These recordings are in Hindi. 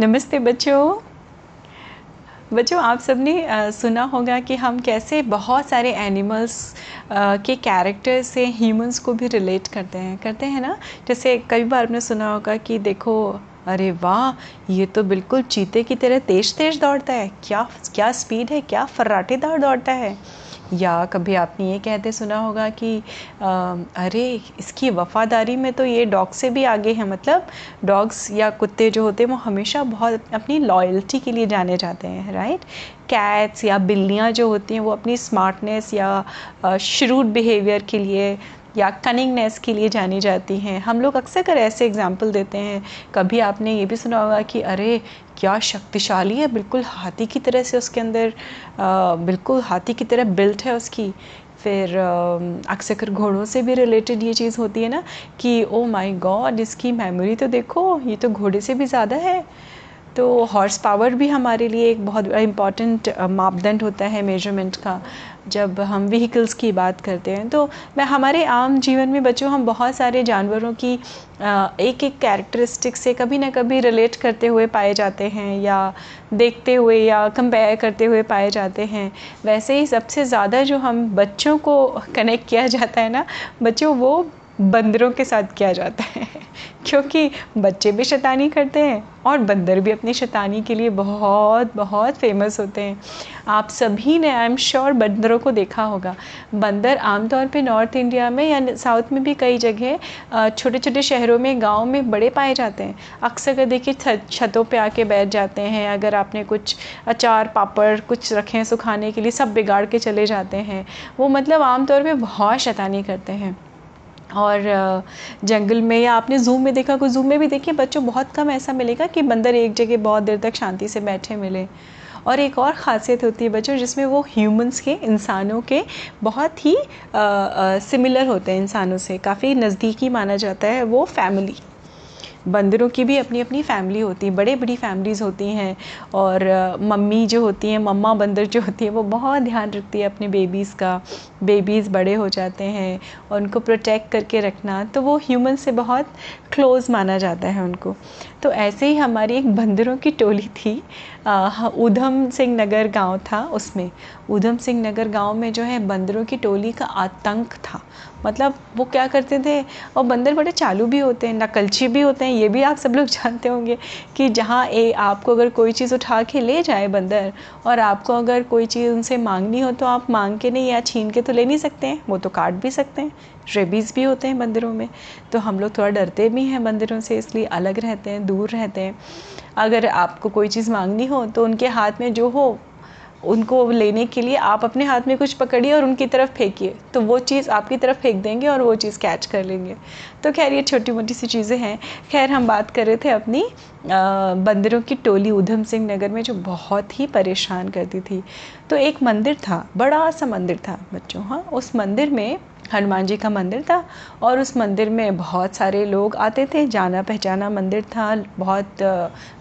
नमस्ते बच्चों। बच्चों, आप सबने सुना होगा कि हम कैसे बहुत सारे एनिमल्स के कैरेक्टर से ह्यूमंस को भी रिलेट करते हैं। करते हैं ना? जैसे कई बार आपने सुना होगा कि देखो, अरे वाह, ये तो बिल्कुल चीते की तरह तेज़ तेज़ दौड़ता है। क्या क्या स्पीड है, क्या फर्राटेदार दौड़ता है। या कभी आपने ये कहते सुना होगा कि आ, अरे इसकी वफ़ादारी में तो ये डॉग से भी आगे हैं। मतलब डॉग्स या कुत्ते जो होते हैं वो हमेशा बहुत अपनी लॉयल्टी के लिए जाने जाते हैं राइट कैट्स या बिल्लियाँ जो होती हैं वो अपनी स्मार्टनेस या श्रूड बिहेवियर के लिए या कनिंगनेस के लिए जानी जाती हैं। हम लोग अक्सर कर ऐसे एग्ज़ाम्पल देते हैं। कभी आपने ये भी सुना होगा कि अरे क्या शक्तिशाली है बिल्कुल हाथी की तरह से उसके अंदर आ, बिल्कुल हाथी की तरह बिल्ट है उसकी। फिर अक्सर कर घोड़ों से भी रिलेटेड ये चीज़ होती है ना कि ओ माय गॉड इसकी मेमोरी तो देखो ये तो घोड़े से भी ज़्यादा है। तो हॉर्स पावर भी हमारे लिए एक बहुत इंपॉर्टेंट मापदंड होता है मेज़रमेंट का, जब हम व्हीकल्स की बात करते हैं। तो मैं, हमारे आम जीवन में बच्चों, हम बहुत सारे जानवरों की एक एक कैरेक्टरिस्टिक से कभी ना कभी रिलेट करते हुए पाए जाते हैं, या देखते हुए, या कंपेयर करते हुए पाए जाते हैं। वैसे ही सबसे ज़्यादा जो हम बच्चों को कनेक्ट किया जाता है ना, बच्चों, वो बंदरों के साथ किया जाता है, क्योंकि बच्चे भी शैतानी करते हैं और बंदर भी अपनी शैतानी के लिए बहुत बहुत फ़ेमस होते हैं। आप सभी ने आई एम श्योर बंदरों को देखा होगा। बंदर आमतौर पे नॉर्थ इंडिया में या साउथ में भी कई जगह छोटे छोटे शहरों में, गाँव में बड़े पाए जाते हैं। अक्सर अगर देखिए, छतों पे आके बैठ जाते हैं, अगर आपने कुछ अचार, पापड़, कुछ रखे हैं सुखाने के लिए, सब बिगाड़ के चले जाते हैं। वो मतलब आमतौर पर बहुत शैतानी करते हैं। और जंगल में या आपने जूम में देखा, कोई जूम में भी देखिए, बच्चों बहुत कम ऐसा मिलेगा कि बंदर एक जगह बहुत देर तक शांति से बैठे मिले। और एक और ख़ासियत होती है बच्चों, जिसमें वो ह्यूमंस के, इंसानों के बहुत ही सिमिलर होते हैं इंसानों से। काफ़ी नज़दीकी माना जाता है वो फैमिली बंदरों की भी अपनी अपनी फैमिली होती है बड़े बड़ी फैमिलीज़ होती हैं और मम्मी जो होती हैं, मम्मा बंदर जो होती है, वो बहुत ध्यान रखती है अपने बेबीज़ का। बेबीज़ बड़े हो जाते हैं और उनको प्रोटेक्ट करके रखना तो वो ह्यूमन से बहुत क्लोज़ माना जाता है उनको। तो ऐसे ही हमारी एक बंदरों की टोली थी ऊधम सिंह नगर गाँव था उसमें। ऊधम सिंह नगर गाँव में जो है, बंदरों की टोली का आतंक था। मतलब वो क्या करते थे? और बंदर बड़े चालू भी होते हैं, नकलची भी होते हैं। ये भी आप सब लोग जानते होंगे कि जहाँ ए, आपको अगर कोई चीज़ उठा के ले जाए बंदर और आपको अगर कोई चीज़ उनसे मांगनी हो तो आप मांग के नहीं या छीन के तो ले नहीं सकते हैं। वो तो काट भी सकते हैं। रेबीज़ भी होते हैं बंदरों में। तो हम लोग थोड़ा डरते भी हैं बंदरों से, इसलिए अलग रहते हैं, दूर रहते हैं। अगर आपको कोई चीज़ मांगनी हो तो उनके हाथ में जो हो उनको लेने के लिए आप अपने हाथ में कुछ पकड़िए और उनकी तरफ़ फेंकिए तो वो चीज़ आपकी तरफ़ फेंक देंगे और वो चीज़ कैच कर लेंगे। तो खैर, ये छोटी मोटी सी चीज़ें हैं। खैर, हम बात कर रहे थे अपनी बंदरों की टोली ऊधम सिंह नगर में, जो बहुत ही परेशान करती थी। तो एक मंदिर था, बड़ा सा मंदिर था, बच्चों हाँ उस मंदिर में, हनुमान जी का मंदिर था और उस मंदिर में बहुत सारे लोग आते थे, जाना पहचाना मंदिर था, बहुत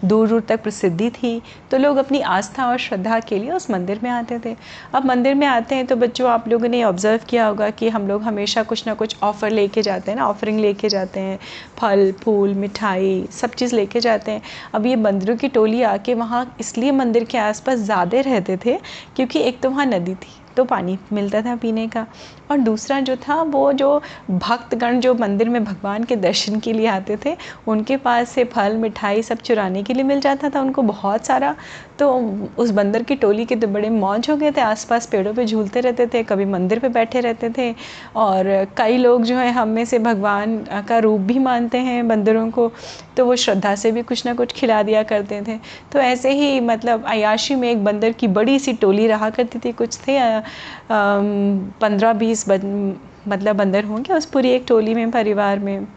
दूर दूर तक प्रसिद्धि थी तो लोग अपनी आस्था और श्रद्धा के लिए उस मंदिर में आते थे। अब मंदिर में आते हैं तो बच्चों, आप लोगों ने ऑब्ज़र्व किया होगा कि हम लोग हमेशा कुछ ना कुछ ऑफ़र लेके जाते हैं ना ऑफरिंग लेके जाते हैं, फल, फूल, मिठाई, सब चीज़ लेके जाते हैं। अब ये बंदरों की टोली आके वहाँ इसलिए मंदिर के आसपास ज़्यादा रहते थे क्योंकि एक तो वहाँ नदी थी तो पानी मिलता था पीने का। और दूसरा जो था, वो जो भक्तगण जो मंदिर में भगवान के दर्शन के लिए आते थे, उनके पास से फल, मिठाई सब चुराने के लिए मिल जाता था उनको बहुत सारा। तो उस बंदर की टोली के तो बड़े मौज हो गए थे, आसपास पेड़ों पे झूलते रहते थे, कभी मंदिर पे बैठे रहते थे। और कई लोग जो है, हम में से भगवान का रूप भी मानते हैं बंदरों को तो वो श्रद्धा से भी कुछ ना कुछ खिला दिया करते थे। तो ऐसे ही मतलब अयाशी में एक बंदर की बड़ी सी टोली रहा करती थी, कुछ थे पंद्रह बीस मतलब बंदर होंगे उस पूरी एक टोली में, परिवार में।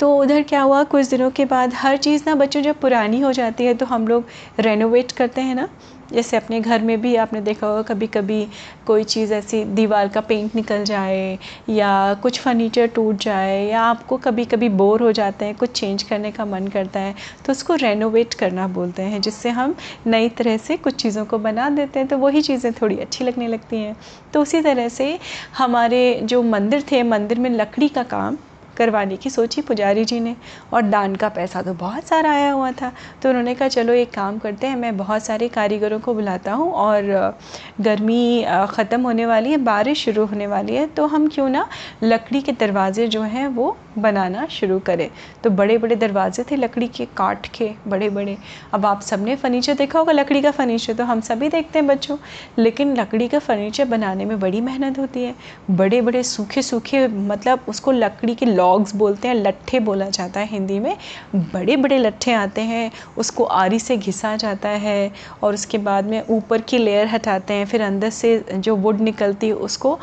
तो उधर क्या हुआ? कुछ दिनों के बाद हर चीज़ ना, बच्चों जब पुरानी हो जाती है तो हम लोग रेनोवेट करते हैं ना। जैसे अपने घर में भी आपने देखा होगा कभी कभी कोई चीज़ ऐसी दीवार का पेंट निकल जाए या कुछ फर्नीचर टूट जाए या आपको कभी कभी बोर हो जाते हैं, कुछ चेंज करने का मन करता है तो उसको रेनोवेट करना बोलते हैं, जिससे हम नई तरह से कुछ चीज़ों को बना देते हैं तो वही चीज़ें थोड़ी अच्छी लगने लगती हैं। तो उसी तरह से हमारे जो मंदिर थे, मंदिर में लकड़ी का काम करवाने की सोची पुजारी जी ने और दान का पैसा तो बहुत सारा आया हुआ था। तो उन्होंने कहा, चलो एक काम करते हैं, मैं बहुत सारे कारीगरों को बुलाता हूँ और गर्मी ख़त्म होने वाली है, बारिश शुरू होने वाली है तो हम क्यों ना लकड़ी के दरवाज़े जो हैं वो बनाना शुरू करें। तो बड़े बड़े दरवाजे थे लकड़ी के काट के बड़े बड़े अब आप सबने फर्नीचर देखा होगा लकड़ी का फर्नीचर तो हम सभी देखते हैं बच्चों। लेकिन लकड़ी का फर्नीचर बनाने में बड़ी मेहनत होती है। बड़े बड़े सूखे सूखे मतलब उसको लकड़ी के लॉग्स बोलते हैं, लट्ठे बोला जाता है हिंदी में। बड़े बड़े लट्ठे आते हैं, उसको आरी से घिसा जाता है और उसके बाद में ऊपर की लेयर हटाते हैं, फिर अंदर से जो वुड निकलती है, उसको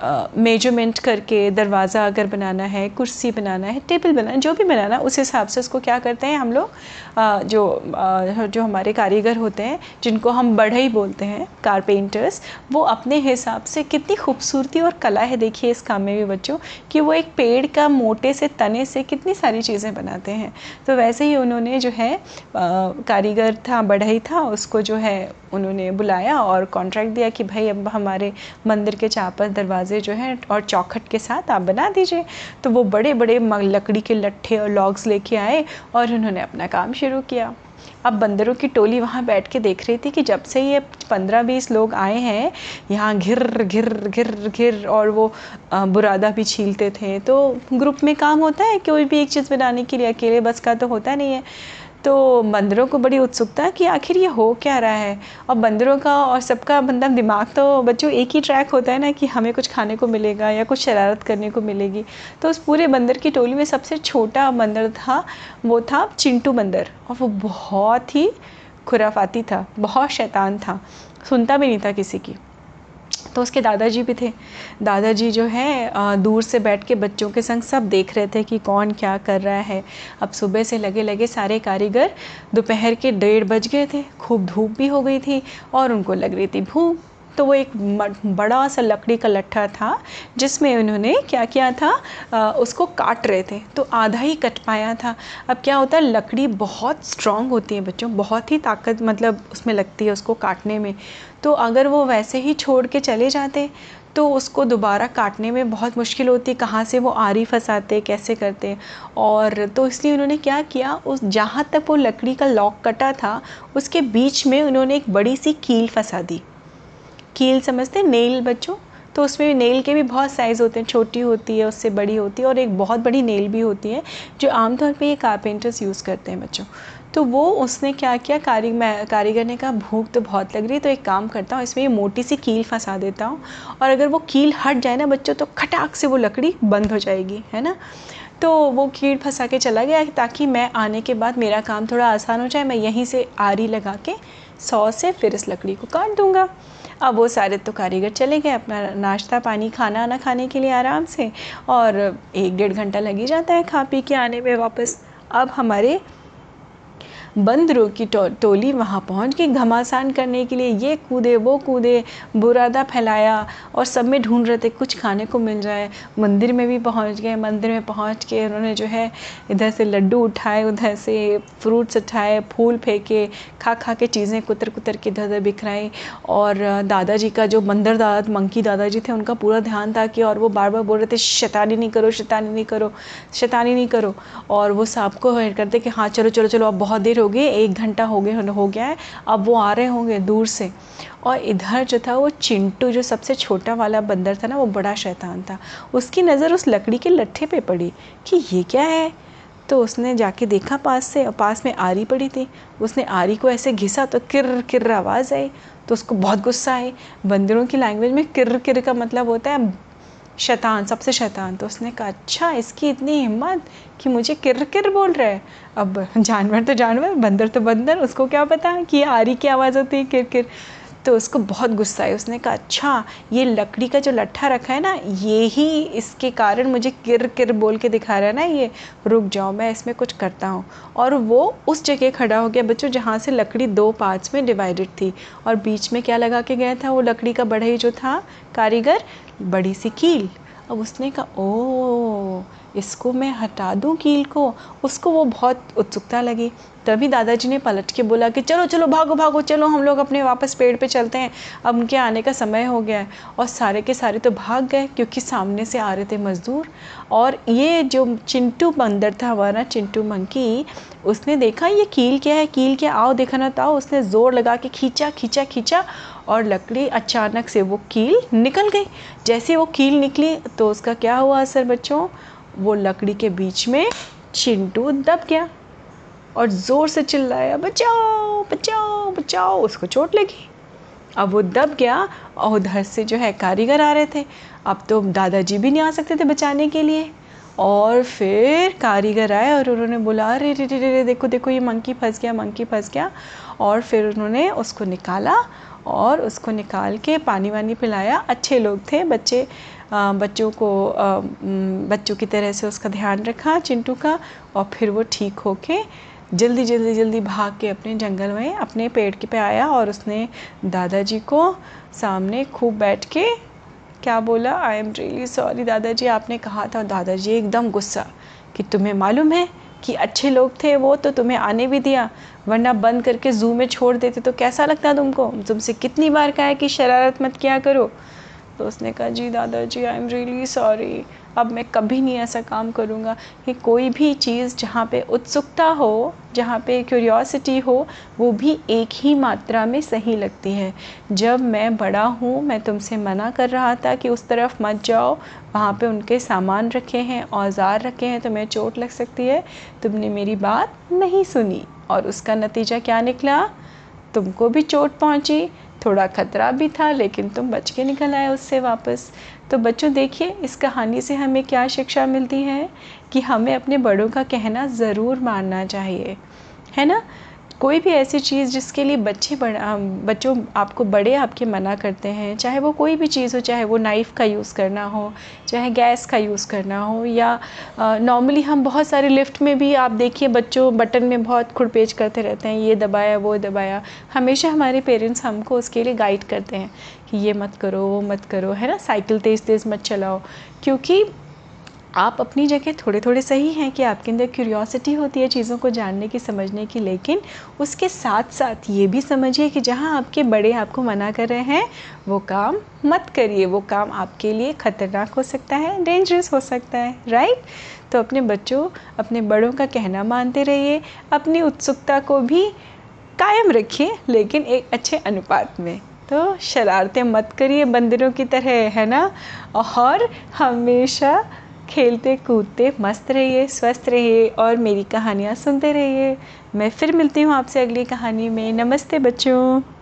मेज़रमेंट करके दरवाज़ा अगर बनाना है, कुर्सी बनाना है टेबल बनाना, जो भी बनाना, उस हिसाब से उसको क्या करते हैं हम लोग? जो जो हमारे कारीगर होते हैं, जिनको हम बढ़ई बोलते हैं कारपेंटर्स वो अपने हिसाब से कितनी खूबसूरती और कला है देखिए इस काम में भी बच्चों, कि वो एक पेड़ का मोटे से, तने से कितनी सारी चीज़ें बनाते हैं। तो वैसे ही उन्होंने जो है कारीगर था बढ़ई था, उसको जो है उन्होंने बुलाया और कॉन्ट्रैक्ट दिया कि भाई अब हमारे मंदिर के चापस चापर दरवाजे जो हैं और चौखट के साथ आप बना दीजिए। तो वो बड़े बड़े लकड़ी के लट्ठे और लॉग्स लेके आए और उन्होंने अपना काम शुरू किया। अब बंदरों की टोली वहाँ बैठ के देख रही थी कि जब से ये पंद्रह बीस लोग आए हैं, यहाँ घिर घिर घिर घिर और वो बुरादा भी छीलते थे। तो ग्रुप में काम होता है कोई भी एक चीज़ बनाने के लिए? अकेले बस का तो होता नहीं है। तो बंदरों को बड़ी उत्सुकता कि आखिर ये हो क्या रहा है? और बंदरों का और सबका मतलब दिमाग तो बच्चों एक ही ट्रैक होता है ना कि हमें कुछ खाने को मिलेगा या कुछ शरारत करने को मिलेगी। तो उस पूरे बंदर की टोली में सबसे छोटा बंदर था, वो था चिंटू बंदर। और वो बहुत ही खुराफाती था, बहुत शैतान था, सुनता भी नहीं था किसी की। तो उसके दादाजी भी थे। दादाजी जो है दूर से बैठ के बच्चों के संग सब देख रहे थे कि कौन क्या कर रहा है। अब सुबह से लगे लगे सारे कारीगर दोपहर के डेढ़ बज गए थे। खूब धूप भी हो गई थी और उनको लग रही थी भूख। तो वो एक बड़ा सा लकड़ी का लट्ठा था जिसमें उन्होंने क्या किया था आ, उसको काट रहे थे तो आधा ही कट पाया था। अब क्या होता है लकड़ी बहुत स्ट्रॉन्ग होती है बच्चों बहुत ही ताकत मतलब उसमें लगती है उसको काटने में। तो अगर वो वैसे ही छोड़ के चले जाते तो उसको दोबारा काटने में बहुत मुश्किल होती है कहाँ से वो आरी फंसाते कैसे करते। और तो इसलिए उन्होंने क्या किया उस जहाँ तक वो लकड़ी का लॉक कटा था उसके बीच में उन्होंने एक बड़ी सी कील फंसा दी। कील समझते हैं नेल बच्चों। तो उसमें नेल के भी बहुत साइज़ होते हैं, छोटी होती है, उससे बड़ी होती है और एक बहुत बड़ी नेल भी होती है, जो आमतौर पे ये कारपेंटर्स यूज़ करते हैं बच्चों। तो वो उसने क्या किया, कारी, मैं, कारीगर ने कहा, भूख तो बहुत लग रही है तो एक काम करता हूँ, इसमें ये मोटी सी कील फंसा देता हूँ और अगर वो कील हट जाए ना बच्चों तो खटाक से वो लकड़ी बंद हो जाएगी, है ना? तो वो कील फंसा के चला गया ताकि मैं आने के बाद मेरा काम थोड़ा आसान हो जाए, मैं यहीं से आरी लगा के सौ से फिर इस लकड़ी को काट दूँगा। अब वो सारे तो कारीगर चले गए, अपना नाश्ता पानी, खाना आना खाने के लिए आराम से और एक डेढ़ घंटा लग ही जाता है खा पी के आने में वापस। अब हमारे बंदरों की टो, टोली वहाँ पहुँच गई। घमासान करने के लिए ये कूदे वो कूदे बुरादा फैलाया और सब में ढूंढ रहे थे कुछ खाने को मिल जाए। मंदिर में भी पहुँच गए मंदिर में पहुँच के उन्होंने जो है इधर से लड्डू उठाए उधर से फ्रूट्स उठाए फूल फेंके खा खा के चीज़ें कुतर कुतर के इधर उधर बिखराई और दादाजी का जो मंदिर दादा मंकी दादाजी थे उनका पूरा ध्यान था कि और वो बार बार बोल रहे थे शैतानी नहीं करो शैतानी नहीं करो शैतानी नहीं करो। और वो सबको करते कि हाँ चलो चलो चलो अब बहुत देर हो गई एक घंटा हो गए, हो गया है, अब वो आ रहे होंगे दूर से। और इधर जो था, वो चिंटू जो सबसे छोटा वाला बंदर था ना, वो बड़ा शैतान था। उसकी नज़र उस लकड़ी के लट्ठे पे पड़ी कि ये क्या है? तो उसने जाके देखा पास से, और पास में आरी पड़ी थी। उसने आरी को ऐसे घिसा तो किर किर आवाज़ आई तो उसको बहुत गुस्सा आई। बंदरों की लैंग्वेज में किर किर का मतलब होता है शैतान, सबसे शैतान। तो उसने कहा अच्छा इसकी इतनी हिम्मत कि मुझे किर किर बोल रहा है। अब जानवर तो जानवर, बंदर तो बंदर, उसको क्या पता कि आरी की आवाज़ होती है किर किर तो उसको बहुत गुस्सा है उसने कहा अच्छा ये लकड़ी का जो लट्ठा रखा है ना, ये ही इसके कारण मुझे किर किर बोल के दिखा रहा है ना ये। रुक जाओ, मैं इसमें कुछ करता हूँ। और वो उस जगह खड़ा हो गया बच्चों, जहाँ से लकड़ी दो पार्ट्स में डिवाइडेड थी। और बीच में क्या लगा के गया था वो लकड़ी का बढ़ई जो था, कारीगर? बड़ी सी कील। अब उसने कहा ओ इसको मैं हटा दूँ कील को? उसको वो बहुत उत्सुकता लगी। तभी दादाजी ने पलट के बोला कि चलो चलो, भागो भागो, चलो, हम लोग अपने वापस पेड़ पे चलते हैं। अब उनके आने का समय हो गया है और सारे के सारे तो भाग गए क्योंकि सामने से आ रहे थे मज़दूर। और ये जो चिंटू बंदर था हमारा चिंटू मंकी, उसने देखा ये कील क्या है? कील क्या? आओ, देखा ना तो उसने ज़ोर लगा के खींचा खींचा खींचा और लकड़ी अचानक से वो कील निकल गई। जैसे वो कील निकली तो उसका क्या हुआ असर बच्चों? वो लकड़ी के बीच में चिंटू दब गया और ज़ोर से चिल्लाया, बचाओ बचाओ बचाओ। उसको चोट लगी। अब वो दब गया और उधर से जो है कारीगर आ रहे थे। अब तो दादाजी भी नहीं आ सकते थे बचाने के लिए। और फिर कारीगर आए और उन्होंने बोला, अरे, रे रे रे देखो देखो, ये मंकी फंस गया, मंकी फंस गया। और फिर उन्होंने उसको निकाला और उसको निकाल के पानी वानी पिलाया। अच्छे लोग थे बच्चे बच्चों को बच्चों की तरह से उसका ध्यान रखा, चिंटू का, और फिर वो ठीक होके जल्दी जल्दी जल्दी भाग के अपने जंगल में, अपने पेड़ के पे आया और उसने दादाजी को सामने खूब बैठ के क्या बोला आई एम रियली सॉरी दादाजी, आपने कहा था। दादाजी एकदम गुस्सा कि, तुम्हें मालूम है कि अच्छे लोग थे वो तो तुम्हें आने भी दिया, वरना बंद करके जू में छोड़ देते तो कैसा लगता तुमको? तुमसे कितनी बार कहा है कि शरारत मत किया करो। तो उसने कहा, जी दादाजी आई एम रियली सॉरी अब मैं कभी नहीं ऐसा काम करूँगा कि कोई भी चीज़ जहाँ पे उत्सुकता हो, जहाँ पे क्यूरियोसिटी हो, वो भी एक ही मात्रा में सही लगती है। जब मैं बड़ा हूँ, मैं तुमसे मना कर रहा था कि उस तरफ़ मत जाओ, वहाँ पे उनके सामान रखे हैं, औज़ार रखे हैं तो मैं चोट लग सकती है। तुमने मेरी बात नहीं सुनी और उसका नतीजा क्या निकला? तुमको भी चोट पहुँची। थोड़ा ख़तरा भी था, लेकिन तुम बच के निकल आए उससे वापस। तो बच्चों, देखिए, इस कहानी से हमें क्या शिक्षा मिलती है कि हमें अपने बड़ों का कहना ज़रूर मानना चाहिए। है ना? कोई भी ऐसी चीज़ जिसके लिए बच्चे बड़ा बच्चों आपको बड़े आपके मना करते हैं, चाहे वो कोई भी चीज़ हो, चाहे वो नाइफ़ का यूज़ करना हो, चाहे गैस का यूज़ करना हो, या नॉर्मली हम बहुत सारे लिफ्ट में भी आप देखिए बच्चों बटन में बहुत खुड़पेच करते रहते हैं, ये दबाया, वो दबाया। हमेशा हमारे पेरेंट्स हमको उसके लिए गाइड करते हैं कि ये मत करो, वो मत करो, है ना? साइकिल तेज़ तेज़ मत चलाओ। क्योंकि आप अपनी जगह थोड़े थोड़े सही हैं कि आपके अंदर क्यूरियोसिटी होती है चीज़ों को जानने की, समझने की, लेकिन उसके साथ साथ ये भी समझिए कि जहाँ आपके बड़े आपको मना कर रहे हैं, वो काम मत करिए, वो काम आपके लिए ख़तरनाक हो सकता है डेंजरस हो सकता है राइट तो अपने बच्चों, अपने बड़ों का कहना मानते रहिए, अपनी उत्सुकता को भी कायम रखिए, लेकिन एक अच्छे अनुपात में। तो शरारतें मत करिए बंदरों की तरह, है ना? और हमेशा खेलते, कूदते, मस्त रहिए, स्वस्थ रहिए और मेरी कहानियाँ सुनते रहिए। मैं फिर मिलती हूँ आपसे अगली कहानी में। नमस्ते बच्चों।